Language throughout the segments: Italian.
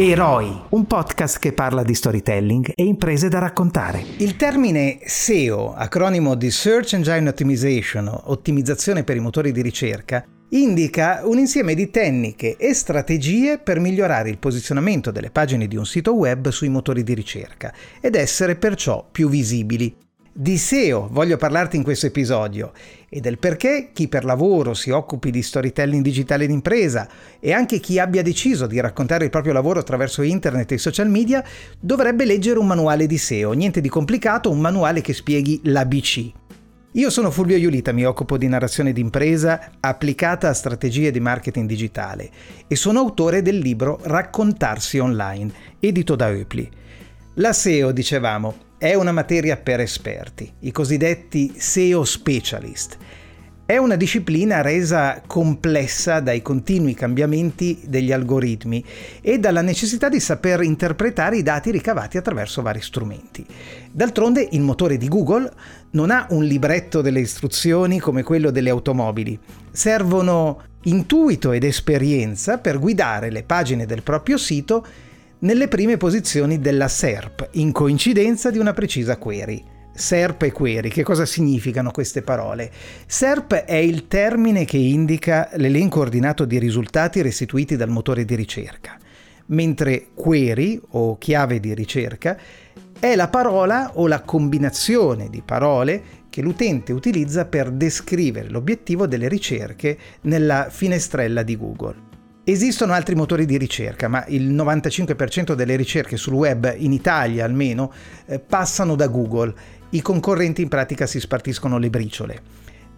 Eroi, un podcast che parla di storytelling e imprese da raccontare. Il termine SEO, acronimo di Search Engine Optimization, ottimizzazione per i motori di ricerca, indica un insieme di tecniche e strategie per migliorare il posizionamento delle pagine di un sito web sui motori di ricerca ed essere perciò più visibili. Di SEO voglio parlarti in questo episodio e del perché chi per lavoro si occupi di storytelling digitale d'impresa e anche chi abbia deciso di raccontare il proprio lavoro attraverso internet e social media dovrebbe leggere un manuale di SEO, niente di complicato, un manuale che spieghi l'ABC. Io sono Fulvio Iulita, mi occupo di narrazione d'impresa applicata a strategie di marketing digitale e sono autore del libro Raccontarsi online, edito da Eupli. La SEO, dicevamo, è una materia per esperti, i cosiddetti SEO specialist. È una disciplina resa complessa dai continui cambiamenti degli algoritmi e dalla necessità di saper interpretare i dati ricavati attraverso vari strumenti. D'altronde il motore di Google non ha un libretto delle istruzioni come quello delle automobili. Servono intuito ed esperienza per guidare le pagine del proprio sito nelle prime posizioni della SERP, in coincidenza di una precisa query. SERP e query, che cosa significano queste parole? SERP è il termine che indica l'elenco ordinato di risultati restituiti dal motore di ricerca, mentre query o chiave di ricerca è la parola o la combinazione di parole che l'utente utilizza per descrivere l'obiettivo delle ricerche nella finestrella di Google. Esistono altri motori di ricerca, ma il 95% delle ricerche sul web, in Italia almeno, eh, passano da Google. I concorrenti in pratica si spartiscono le briciole.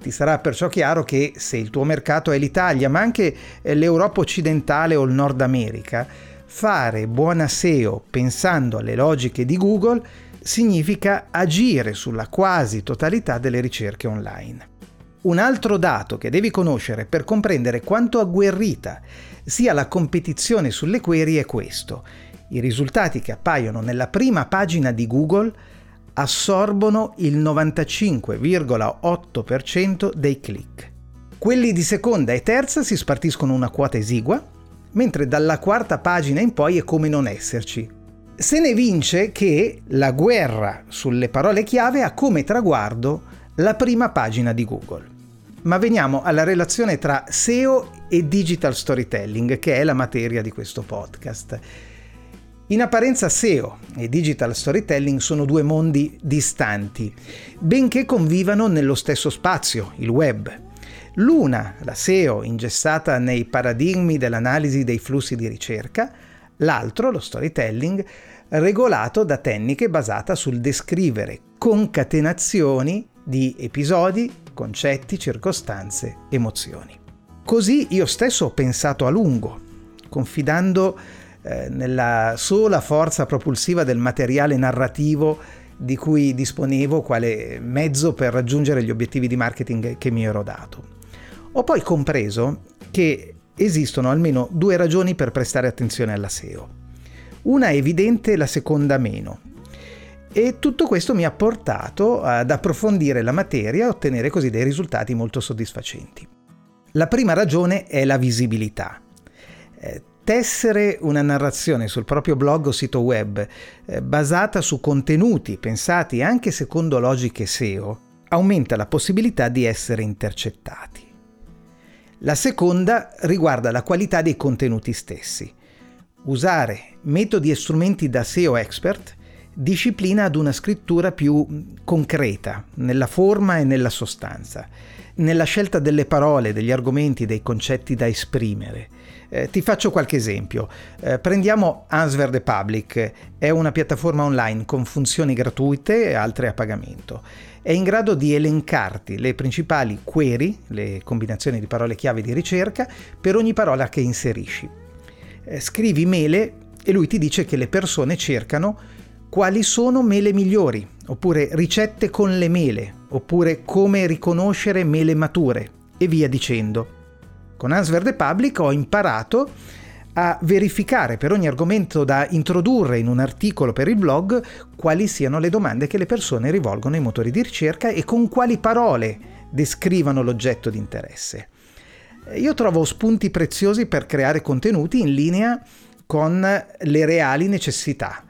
Ti sarà perciò chiaro che se il tuo mercato è l'Italia, ma anche eh, l'Europa occidentale o il Nord America, fare buona SEO pensando alle logiche di Google significa agire sulla quasi totalità delle ricerche online. Un altro dato che devi conoscere per comprendere quanto agguerrita sia la competizione sulle query è questo. I risultati che appaiono nella prima pagina di Google assorbono il 95,8% dei click. Quelli di seconda e terza si spartiscono una quota esigua, mentre dalla quarta pagina in poi è come non esserci. Se ne vince che la guerra sulle parole chiave ha come traguardo la prima pagina di Google. Ma veniamo alla relazione tra SEO e digital storytelling, che è la materia di questo podcast. In apparenza SEO e digital storytelling sono due mondi distanti, benché convivano nello stesso spazio, il web. L'una, la SEO, ingessata nei paradigmi dell'analisi dei flussi di ricerca, l'altro, lo storytelling, regolato da tecniche basate sul descrivere concatenazioni di episodi, concetti, circostanze, emozioni. Così io stesso ho pensato a lungo, confidando eh, nella sola forza propulsiva del materiale narrativo di cui disponevo quale mezzo per raggiungere gli obiettivi di marketing che mi ero dato. Ho poi compreso che esistono almeno due ragioni per prestare attenzione alla SEO. Una è evidente, la seconda meno. E tutto questo mi ha portato ad approfondire la materia e ottenere così dei risultati molto soddisfacenti. La prima ragione è la visibilità. Eh, tessere una narrazione sul proprio blog o sito web eh, basata su contenuti pensati anche secondo logiche SEO aumenta la possibilità di essere intercettati. La seconda riguarda la qualità dei contenuti stessi. Usare metodi e strumenti da SEO expert disciplina ad una scrittura più concreta, nella forma e nella sostanza, nella scelta delle parole, degli argomenti, dei concetti da esprimere. Eh, ti faccio qualche esempio. Eh, prendiamo Answer the Public, è una piattaforma online con funzioni gratuite e altre a pagamento. È in grado di elencarti le principali query, le combinazioni di parole chiave di ricerca, per ogni parola che inserisci. Eh, scrivi mele e lui ti dice che le persone cercano quali sono mele migliori, oppure ricette con le mele, oppure come riconoscere mele mature e via dicendo. Con Answer the Public ho imparato a verificare per ogni argomento da introdurre in un articolo per il blog quali siano le domande che le persone rivolgono ai motori di ricerca e con quali parole descrivano l'oggetto di interesse. Io trovo spunti preziosi per creare contenuti in linea con le reali necessità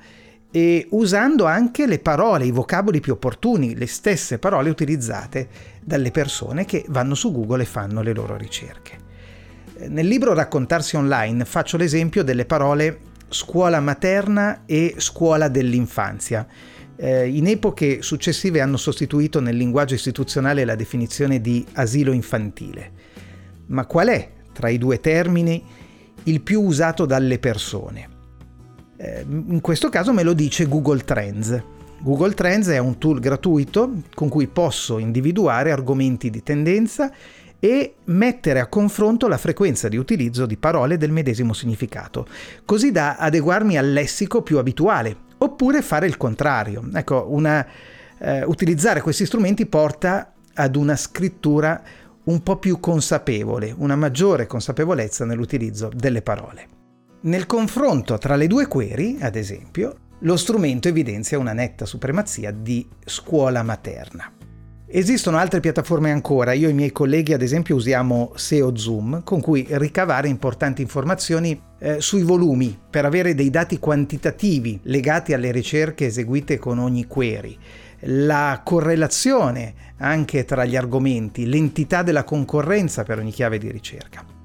e usando anche le parole, i vocaboli più opportuni, le stesse parole utilizzate dalle persone che vanno su Google e fanno le loro ricerche. Nel libro Raccontarsi online faccio l'esempio delle parole scuola materna e scuola dell'infanzia. Eh, in epoche successive hanno sostituito nel linguaggio istituzionale la definizione di asilo infantile. Ma qual è tra i due termini il più usato dalle persone? Eh, in questo caso me lo dice Google Trends. Google Trends è un tool gratuito con cui posso individuare argomenti di tendenza e mettere a confronto la frequenza di utilizzo di parole del medesimo significato, così da adeguarmi al lessico più abituale, oppure fare il contrario. Ecco, una, eh, utilizzare questi strumenti porta ad una scrittura un po' più consapevole, una maggiore consapevolezza nell'utilizzo delle parole. Nel confronto tra le due query, ad esempio, lo strumento evidenzia una netta supremazia di scuola materna. Esistono altre piattaforme ancora, io e i miei colleghi ad esempio usiamo SEO Zoom con cui ricavare importanti informazioni eh, sui volumi per avere dei dati quantitativi legati alle ricerche eseguite con ogni query, la correlazione anche tra gli argomenti, l'entità della concorrenza per ogni chiave di ricerca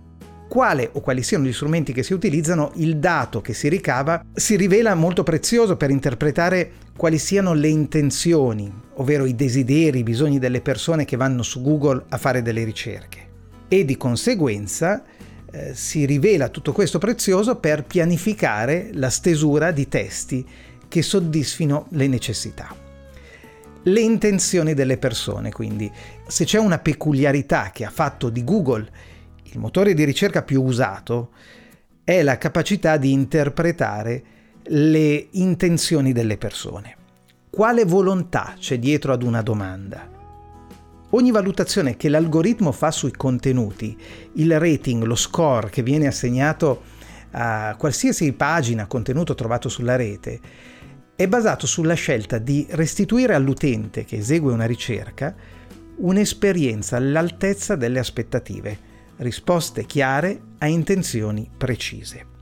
quale o quali siano gli strumenti che si utilizzano, il dato che si ricava si rivela molto prezioso per interpretare quali siano le intenzioni, ovvero i desideri, i bisogni delle persone che vanno su Google a fare delle ricerche. E di conseguenza eh, si rivela tutto questo prezioso per pianificare la stesura di testi che soddisfino le necessità. Le intenzioni delle persone, quindi, se c'è una peculiarità che ha fatto di Google il motore di ricerca più usato è la capacità di interpretare le intenzioni delle persone. Quale volontà c'è dietro ad una domanda? Ogni valutazione che l'algoritmo fa sui contenuti, il rating, lo score che viene assegnato a qualsiasi pagina, contenuto trovato sulla rete, è basato sulla scelta di restituire all'utente che esegue una ricerca un'esperienza all'altezza delle aspettative risposte chiare a intenzioni precise.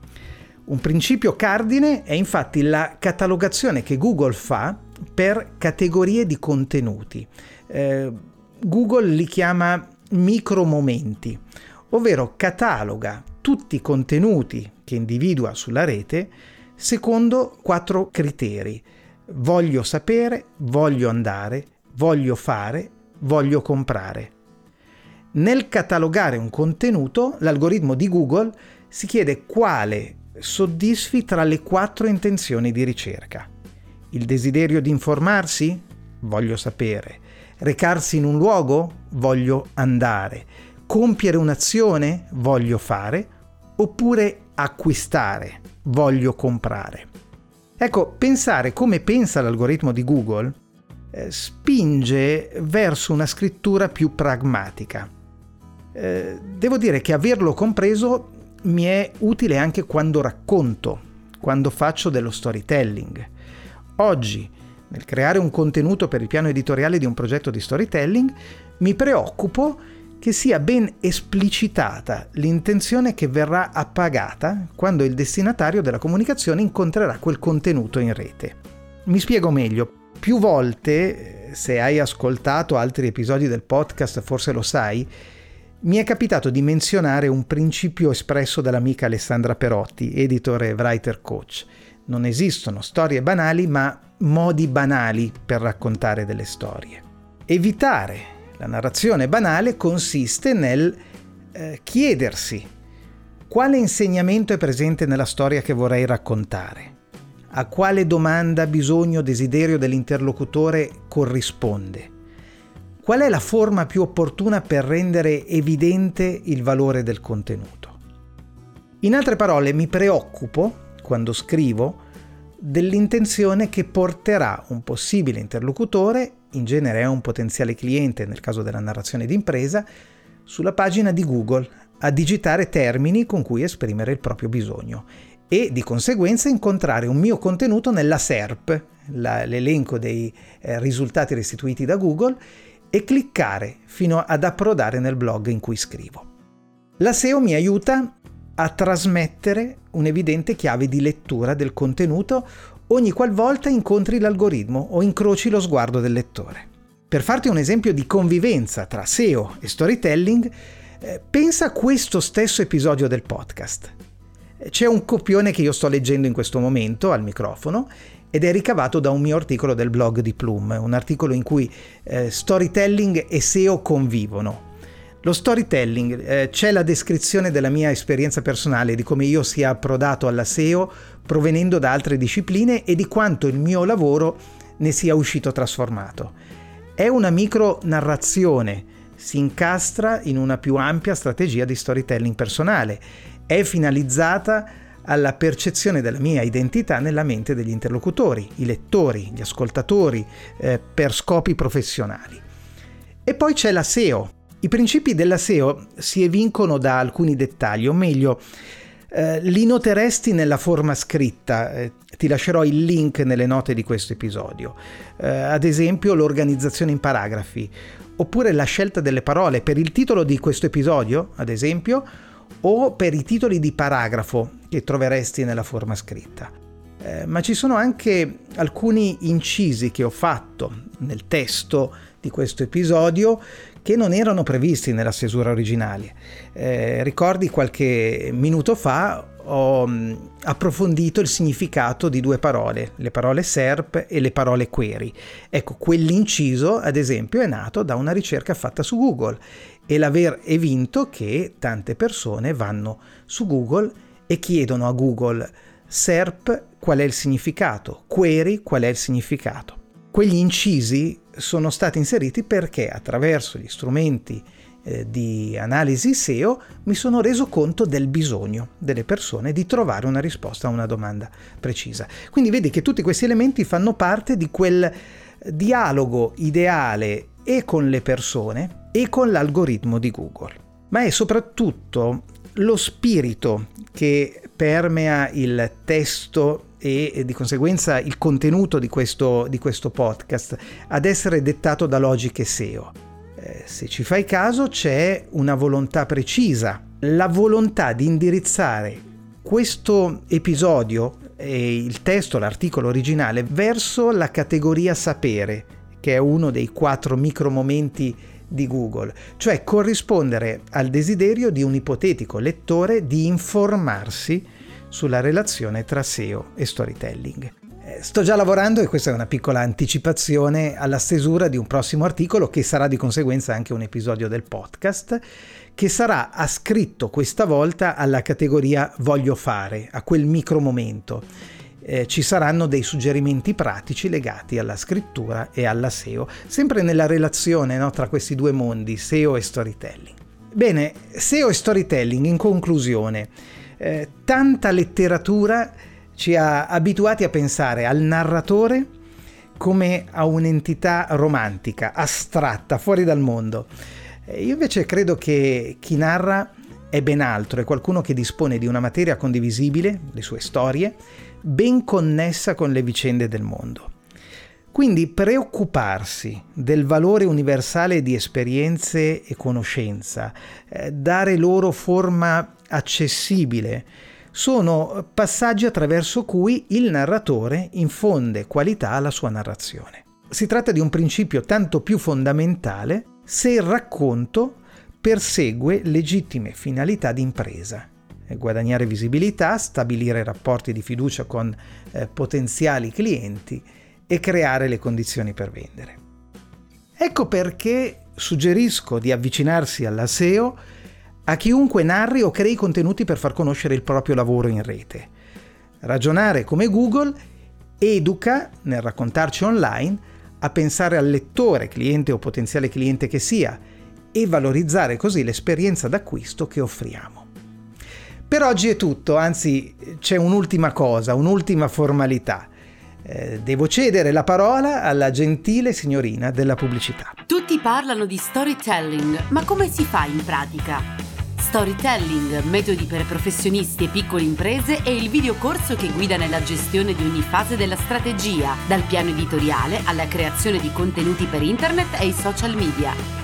Un principio cardine è infatti la catalogazione che Google fa per categorie di contenuti. Eh, Google li chiama micromomenti, ovvero cataloga tutti i contenuti che individua sulla rete secondo quattro criteri. Voglio sapere, voglio andare, voglio fare, voglio comprare. Nel catalogare un contenuto, l'algoritmo di Google si chiede quale soddisfi tra le quattro intenzioni di ricerca. Il desiderio di informarsi? Voglio sapere. Recarsi in un luogo? Voglio andare. Compiere un'azione? Voglio fare. Oppure acquistare? Voglio comprare. Ecco, pensare come pensa l'algoritmo di Google eh, spinge verso una scrittura più pragmatica. Eh, devo dire che averlo compreso mi è utile anche quando racconto, quando faccio dello storytelling. Oggi, nel creare un contenuto per il piano editoriale di un progetto di storytelling, mi preoccupo che sia ben esplicitata l'intenzione che verrà appagata quando il destinatario della comunicazione incontrerà quel contenuto in rete. Mi spiego meglio. Più volte, eh, se hai ascoltato altri episodi del podcast, forse lo sai, mi è capitato di menzionare un principio espresso dall'amica Alessandra Perotti, editore e writer coach. Non esistono storie banali, ma modi banali per raccontare delle storie. Evitare la narrazione banale consiste nel eh, chiedersi quale insegnamento è presente nella storia che vorrei raccontare, a quale domanda, bisogno, desiderio dell'interlocutore corrisponde Qual è la forma più opportuna per rendere evidente il valore del contenuto? In altre parole, mi preoccupo, quando scrivo, dell'intenzione che porterà un possibile interlocutore in genere è un potenziale cliente nel caso della narrazione d'impresa, sulla pagina di Google a digitare termini con cui esprimere il proprio bisogno e di conseguenza incontrare un mio contenuto nella SERP, la, l'elenco dei eh, risultati restituiti da Google, e cliccare fino ad approdare nel blog in cui scrivo. La SEO mi aiuta a trasmettere un'evidente chiave di lettura del contenuto ogni qualvolta incontri l'algoritmo o incroci lo sguardo del lettore. Per farti un esempio di convivenza tra SEO e storytelling, eh, pensa a questo stesso episodio del podcast. C'è un copione che io sto leggendo in questo momento al microfono ed è ricavato da un mio articolo del blog di Plum, un articolo in cui eh, storytelling e SEO convivono. Lo storytelling, eh, c'è la descrizione della mia esperienza personale, di come io sia approdato alla SEO provenendo da altre discipline e di quanto il mio lavoro ne sia uscito trasformato. È una micro narrazione, si incastra in una più ampia strategia di storytelling personale, è finalizzata alla percezione della mia identità nella mente degli interlocutori, i lettori, gli ascoltatori, eh, per scopi professionali. E poi c'è la SEO, i principi della SEO si evincono da alcuni dettagli, o meglio, eh, li noteresti nella forma scritta, eh, ti lascerò il link nelle note di questo episodio. Eh, ad esempio l'organizzazione in paragrafi, oppure la scelta delle parole per il titolo di questo episodio, ad esempio, o per i titoli di paragrafo che troveresti nella forma scritta. Eh, ma ci sono anche alcuni incisi che ho fatto nel testo di questo episodio che non erano previsti nella stesura originale. Eh, ricordi qualche minuto fa ho mm, approfondito il significato di due parole, le parole SERP e le parole query. Ecco, quell'inciso, ad esempio, è nato da una ricerca fatta su Google e l'aver evinto che tante persone vanno su Google e chiedono a Google SERP qual è il significato, query qual è il significato. Quegli incisi sono stati inseriti perché attraverso gli strumenti eh, di analisi SEO mi sono reso conto del bisogno delle persone di trovare una risposta a una domanda precisa. Quindi vedi che tutti questi elementi fanno parte di quel dialogo ideale e con le persone e con l'algoritmo di Google. Ma è soprattutto lo spirito che permea il testo e di conseguenza il contenuto di questo, di questo podcast ad essere dettato da logiche SEO. Eh, se ci fai caso c'è una volontà precisa, la volontà di indirizzare questo episodio e il testo, l'articolo originale, verso la categoria sapere, che è uno dei quattro micromomenti di Google, cioè corrispondere al desiderio di un ipotetico lettore di informarsi sulla relazione tra SEO e storytelling. Eh, sto già lavorando e questa è una piccola anticipazione alla stesura di un prossimo articolo che sarà di conseguenza anche un episodio del podcast che sarà ascritto questa volta alla categoria voglio fare, a quel micro momento. Eh, ci saranno dei suggerimenti pratici legati alla scrittura e alla SEO, sempre nella relazione no, tra questi due mondi, SEO e storytelling. Bene, SEO e storytelling in conclusione. Eh, tanta letteratura ci ha abituati a pensare al narratore come a un'entità romantica, astratta, fuori dal mondo. Eh, io invece credo che chi narra è ben altro, è qualcuno che dispone di una materia condivisibile, le sue storie, ben connessa con le vicende del mondo. Quindi preoccuparsi del valore universale di esperienze e conoscenza, eh, dare loro forma accessibile, sono passaggi attraverso cui il narratore infonde qualità alla sua narrazione. Si tratta di un principio tanto più fondamentale se il racconto persegue legittime finalità di impresa, guadagnare visibilità, stabilire rapporti di fiducia con eh, potenziali clienti e creare le condizioni per vendere. Ecco perché suggerisco di avvicinarsi alla SEO a chiunque narri o crei contenuti per far conoscere il proprio lavoro in rete. Ragionare come Google educa, nel raccontarci online, a pensare al lettore, cliente o potenziale cliente che sia, e valorizzare così l'esperienza d'acquisto che offriamo. Per oggi è tutto, anzi c'è un'ultima cosa, un'ultima formalità. Eh, devo cedere la parola alla gentile signorina della pubblicità. Tutti parlano di storytelling, ma come si fa in pratica? Storytelling, metodi per professionisti e piccole imprese è il videocorso che guida nella gestione di ogni fase della strategia, dal piano editoriale alla creazione di contenuti per internet e i social media.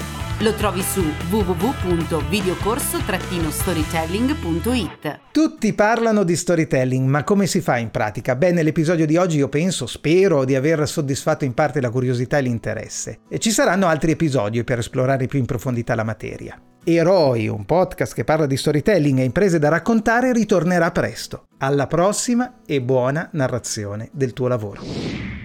Lo trovi su www.videocorso-storytelling.it. Tutti parlano di storytelling, ma come si fa in pratica? Beh, nell'episodio di oggi io penso, spero di aver soddisfatto in parte la curiosità e l'interesse. E ci saranno altri episodi per esplorare più in profondità la materia. Eroi, un podcast che parla di storytelling e imprese da raccontare, ritornerà presto. Alla prossima e buona narrazione del tuo lavoro.